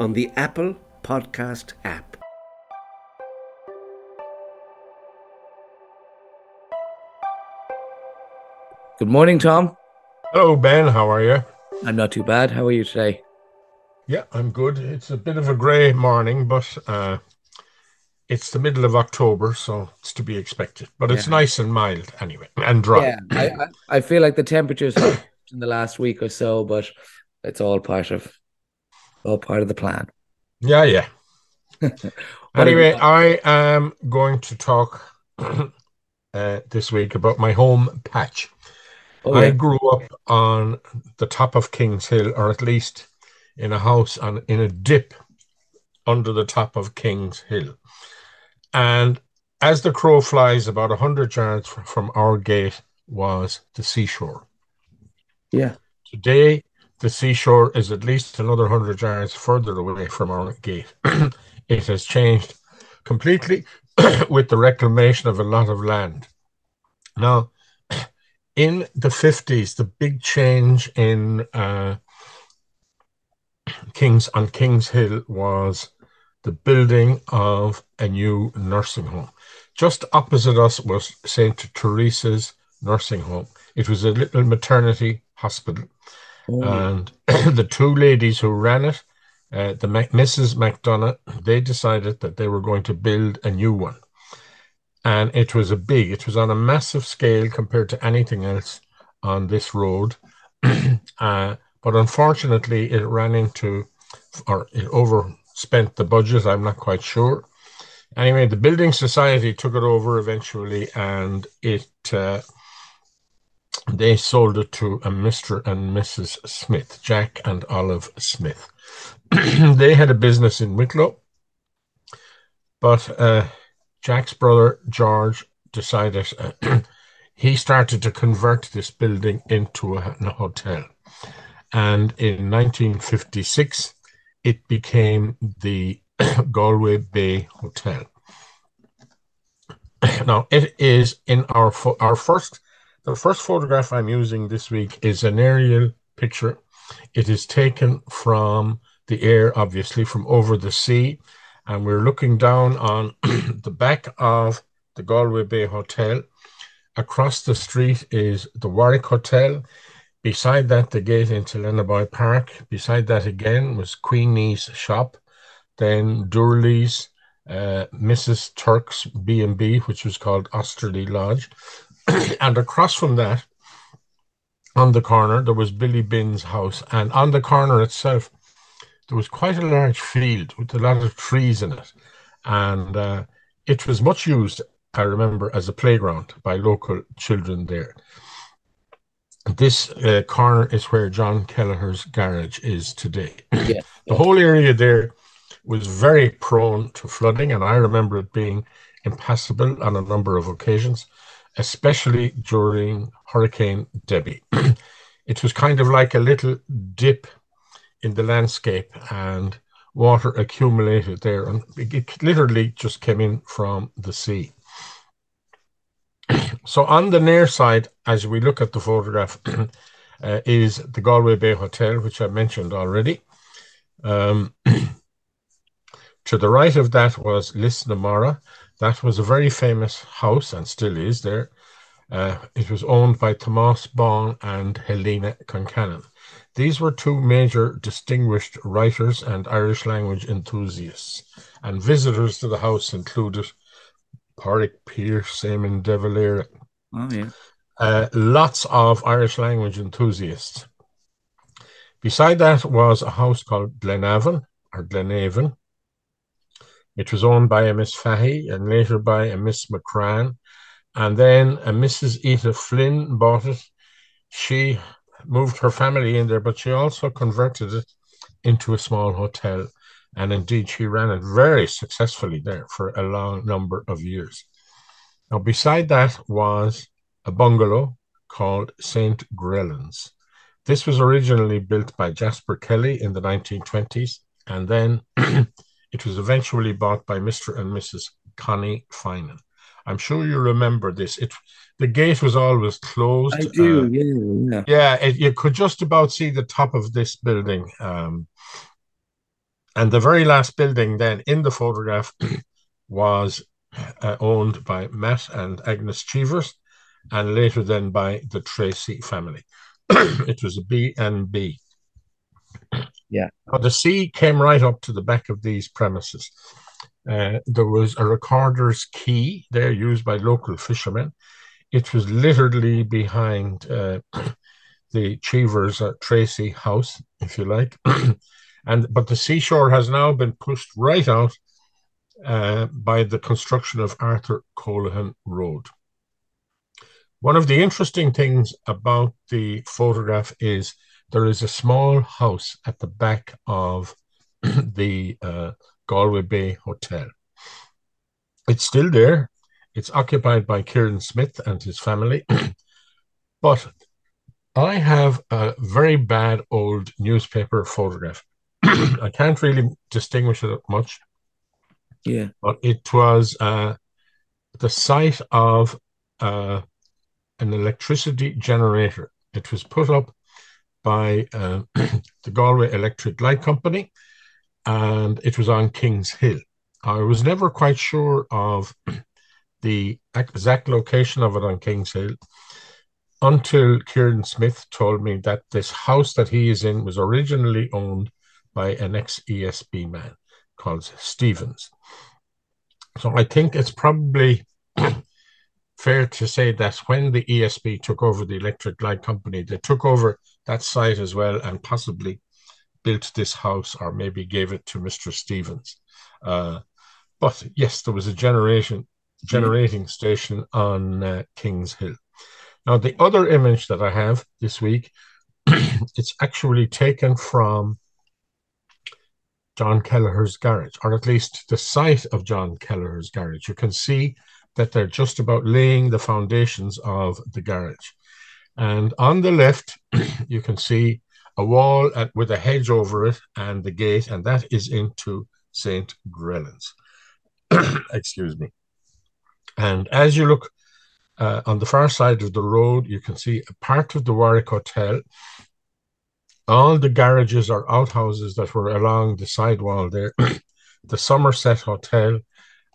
on the Apple Podcast app. Good morning, Tom. Hello, Ben. How are you? I'm not too bad. How are you today? Yeah, I'm good. It's a bit of a grey morning, but uh, it's the middle of October, so it's to be expected. But it's Yeah. nice and mild anyway, and dry. Yeah, I, I, I feel like the temperatures in the last week or so, but it's all part of all part of the plan. Yeah, yeah. Anyway, I am going to talk uh, this week about my home patch. Oh, I grew up on the top of Kings Hill, or at least in a house on in a dip under the top of Kings Hill. And as the crow flies, about a hundred yards from our gate was the seashore. yeah. Today, the seashore is at least another hundred yards further away from our gate. it has changed completely with the reclamation of a lot of land. Now, in the 50s, the big change in uh, Kings on Kings Hill was the building of a new nursing home. Just opposite us was St. Teresa's nursing home. It was a little maternity hospital Oh, and the two ladies who ran it, uh, the Mac- Mrs. McDonough, they decided that they were going to build a new one, and it was a big. It was on a massive scale compared to anything else on this road, uh, but unfortunately, it ran into or it overspent the budget. I'm not quite sure. Anyway, the building society took it over eventually, and it. Uh, they sold it to a Mr. and Mrs. Smith, Jack and Olive Smith. they had a business in Wicklow, but uh, Jack's brother George decided uh, he started to convert this building into a, a hotel. And in 1956, it became the Galway Bay Hotel. now, it is in our our first the first photograph I'm using this week is an aerial picture. It is taken from the air, obviously, from over the sea. And we're looking down on the back of the Galway Bay Hotel. Across the street is the Warwick Hotel. Beside that, the gate into Lenaboy Park. Beside that again was Queenie's shop. Then Durley's, uh, Mrs. Turk's B&B, which was called Osterley Lodge and across from that, on the corner, there was Billy Bin's house. And on the corner itself, there was quite a large field with a lot of trees in it. And uh, it was much used, I remember, as a playground by local children there. This uh, corner is where John Kelleher's garage is today. Yeah. The whole area there was very prone to flooding, and I remember it being impassable on a number of occasions especially during Hurricane Debbie. it was kind of like a little dip in the landscape, and water accumulated there, and it it literally just came in from the sea. so, on the near side, as we look at the photograph, uh, is the Galway Bay Hotel, which I mentioned already. Um, to the right of that was Lisnamara, that was a very famous house and still is there. Uh, it was owned by Tomás Bán and Helena Concannon. These were two major distinguished writers and Irish language enthusiasts, and visitors to the house included Pádraig Pearse, Eamon De Valera, Oh yeah. uh, lots of Irish language enthusiasts. Beside that was a house called Glenavon or Glenavon. It was owned by a Miss Fahy and later by a Miss McCran. And then a Mrs. Ita Flynn bought it. She moved her family in there, but she also converted it into a small hotel. And indeed, she ran it very successfully there for a long number of years. Now, beside that was a bungalow called St. Grellan's. This was originally built by Jasper Kelly in the 1920s, and then it was eventually bought by Mr. and Mrs. Connie Finan. I'm sure you remember this. It the gate was always closed. I do, Uh, yeah, yeah. yeah, it, you could just about see the top of this building. Um, and the very last building then in the photograph was uh, owned by Matt and Agnes Cheevers, and later then by the Tracy family. it was a B and B. Yeah. Now, the sea came right up to the back of these premises. Uh, there was a recorder's key there used by local fishermen. It was literally behind uh, the Cheevers uh, Tracy house, if you like. and but the seashore has now been pushed right out uh, by the construction of Arthur Colahan Road. One of the interesting things about the photograph is there is a small house at the back of the uh, Galway Bay Hotel. It's still there. It's occupied by Kieran Smith and his family. but I have a very bad old newspaper photograph. I can't really distinguish it much, Yeah. but it was uh, the site of uh, an electricity generator. It was put up by uh, the Galway Electric Light Company, and it was on King's Hill. I was never quite sure of the exact location of it on King's Hill until Kieran Smith told me that this house that he is in was originally owned by an ex ESB man called Stevens. So I think it's probably fair to say that when the ESB took over the electric light company, they took over that site as well and possibly built this house or maybe gave it to Mr. Stevens. Uh, but yes, there was a generation generating station on uh, Kings Hill. Now, the other image that I have this week, it's actually taken from John Kelleher's garage, or at least the site of John Kelleher's garage. You can see that they're just about laying the foundations of the garage. And on the left, you can see a wall at, with a hedge over it and the gate, and that is into St. Grellan's. Excuse me. And as you look uh, on the far side of the road, you can see a part of the Warwick Hotel. All the garages or outhouses that were along the sidewall there, the Somerset Hotel,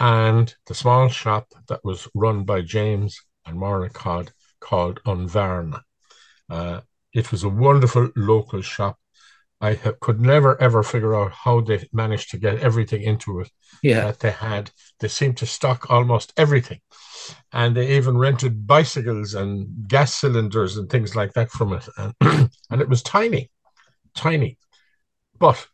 and the small shop that was run by James and Maura Codd called Unvarna. Uh, it was a wonderful local shop. I ha- could never ever figure out how they managed to get everything into it Yeah. that they had. They seemed to stock almost everything. And they even rented bicycles and gas cylinders and things like that from it. And, and it was tiny, tiny. But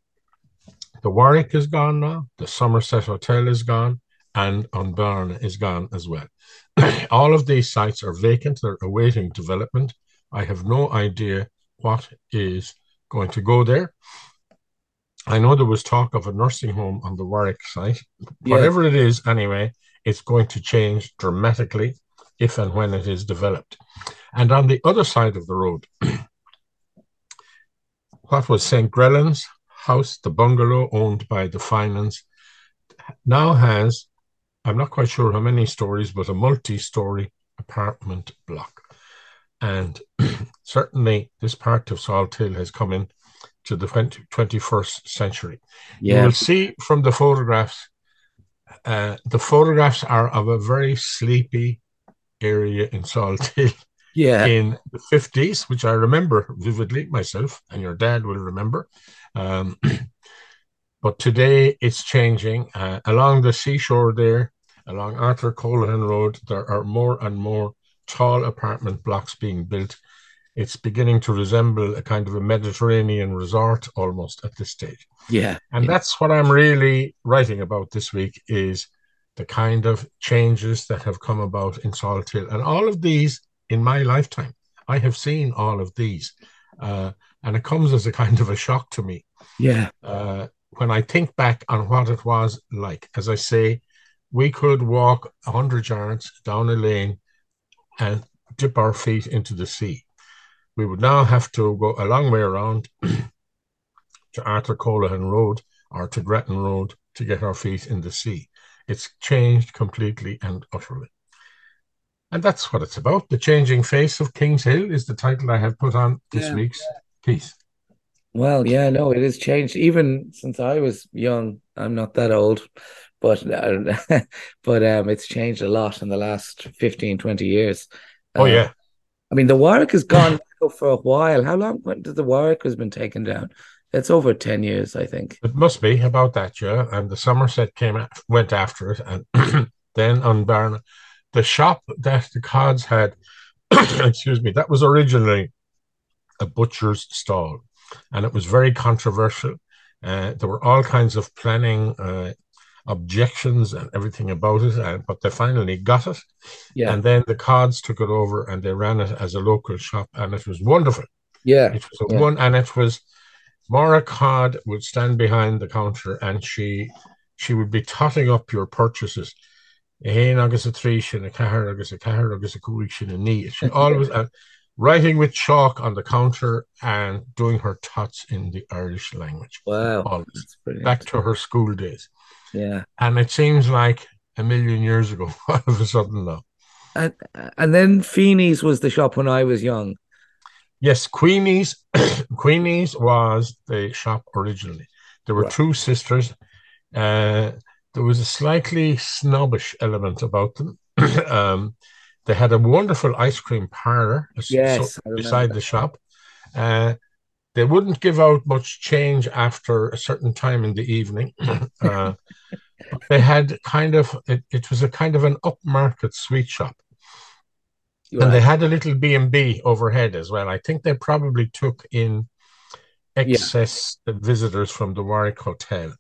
the Warwick is gone now, the Somerset Hotel is gone, and Unbarn is gone as well. All of these sites are vacant, they're awaiting development. I have no idea what is going to go there. I know there was talk of a nursing home on the Warwick site. Yeah. Whatever it is, anyway, it's going to change dramatically if and when it is developed. And on the other side of the road, what was St. Grellan's house, the bungalow owned by the Finans, now has, I'm not quite sure how many stories, but a multi story apartment block. And certainly this part of Salthill has come in to the 20, 21st century. You will see from the photographs, uh, the photographs are of a very sleepy area in Salt Hill Yeah. in the 50s, which I remember vividly myself, and your dad will remember. Um, but today it's changing. Uh, along the seashore there, along Arthur Colahan Road, there are more and more tall apartment blocks being built. It's beginning to resemble a kind of a Mediterranean resort almost at this stage. Yeah. And Yeah. that's what I'm really writing about this week is the kind of changes that have come about in Salthill. And all of these in my lifetime. I have seen all of these. Uh, and it comes as a kind of a shock to me. Yeah. Uh, when I think back on what it was like, as I say, we could walk 100 yards down a lane and dip our feet into the sea. We would now have to go a long way around to Arthur Colahan Road or to Grattan Road to get our feet in the sea. It's changed completely and utterly. And that's what it's about. The Changing Face of Kings Hill is the title I have put on this Yeah. week's piece. Well, yeah, no, it has changed. Even since I was young, I'm not that old, but uh, but um, it's changed a lot in the last 15, 20 years. Oh, Uh, yeah. I mean, the Warwick has gone for a while. How long when did the Warwick has been taken down? It's over 10 years, I think. It must be about that, yeah. And the Somerset came a- went after it, and then on Barna, the shop that the Codds had, excuse me, that was originally a butcher's stall, and it was very controversial. Uh, there were all kinds of planning uh, objections and everything about it, uh, but they finally got it. Yeah. And then the Codds took it over, and they ran it as a local shop, and it was wonderful. Yeah. It was a Yeah. one, and it was Maura Codd would stand behind the counter, and she she would be totting up your purchases. Hein agus a trí sin a agus a cehar agus a cúig sin a ní. She always writing with chalk on the counter and doing her tots in the Irish language. Wow. Back to her school days, Yeah. and it seems like a million years ago. All of a sudden now. And and then Feeney's was the shop when I was young. Yes, Queenie's Queenie's was the shop originally. There were Right. two sisters. Uh, there was a slightly snobbish element about them. um, they had a wonderful ice cream parlor so- Yes, beside the shop. Uh, they wouldn't give out much change after a certain time in the evening. uh, they had kind of it, it was a kind of an upmarket sweet shop. And they had a little B and B overhead as well. I think they probably took in excess visitors from the Warwick Hotel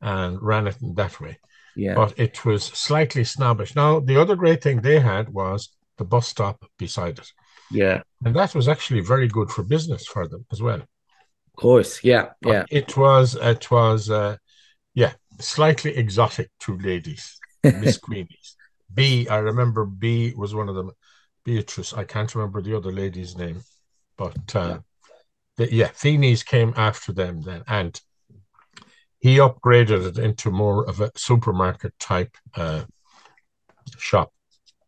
and ran it in that way. Yeah. But it was slightly snobbish. Now, the other great thing they had was the bus stop beside it, Yeah. and that was actually very good for business for them as well. Of course. Yeah. But Yeah. it was it was uh, yeah slightly exotic to ladies, Miss Queenies. B, I remember B was one of them. Beatrice, I can't remember the other lady's name, but uh, the, yeah, Feeney's came after them then, and he upgraded it into more of a supermarket type uh, shop.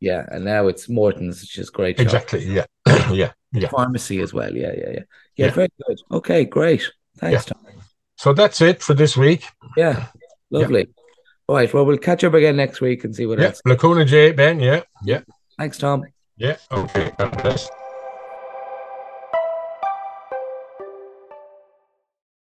Yeah. And now it's Morton's, which is great. shop. Exactly. Yeah. yeah. Yeah. Pharmacy as well. Yeah. Yeah. Yeah. Yeah. Yeah. Very good. Okay. Great. Thanks, Tom. So that's it for this week. Yeah. Lovely. All right. Well, we'll catch up again next week and see what Yeah. else. Lacuna J, Ben. Yeah. Yeah. Thanks, Tom. Yeah. Okay. God bless.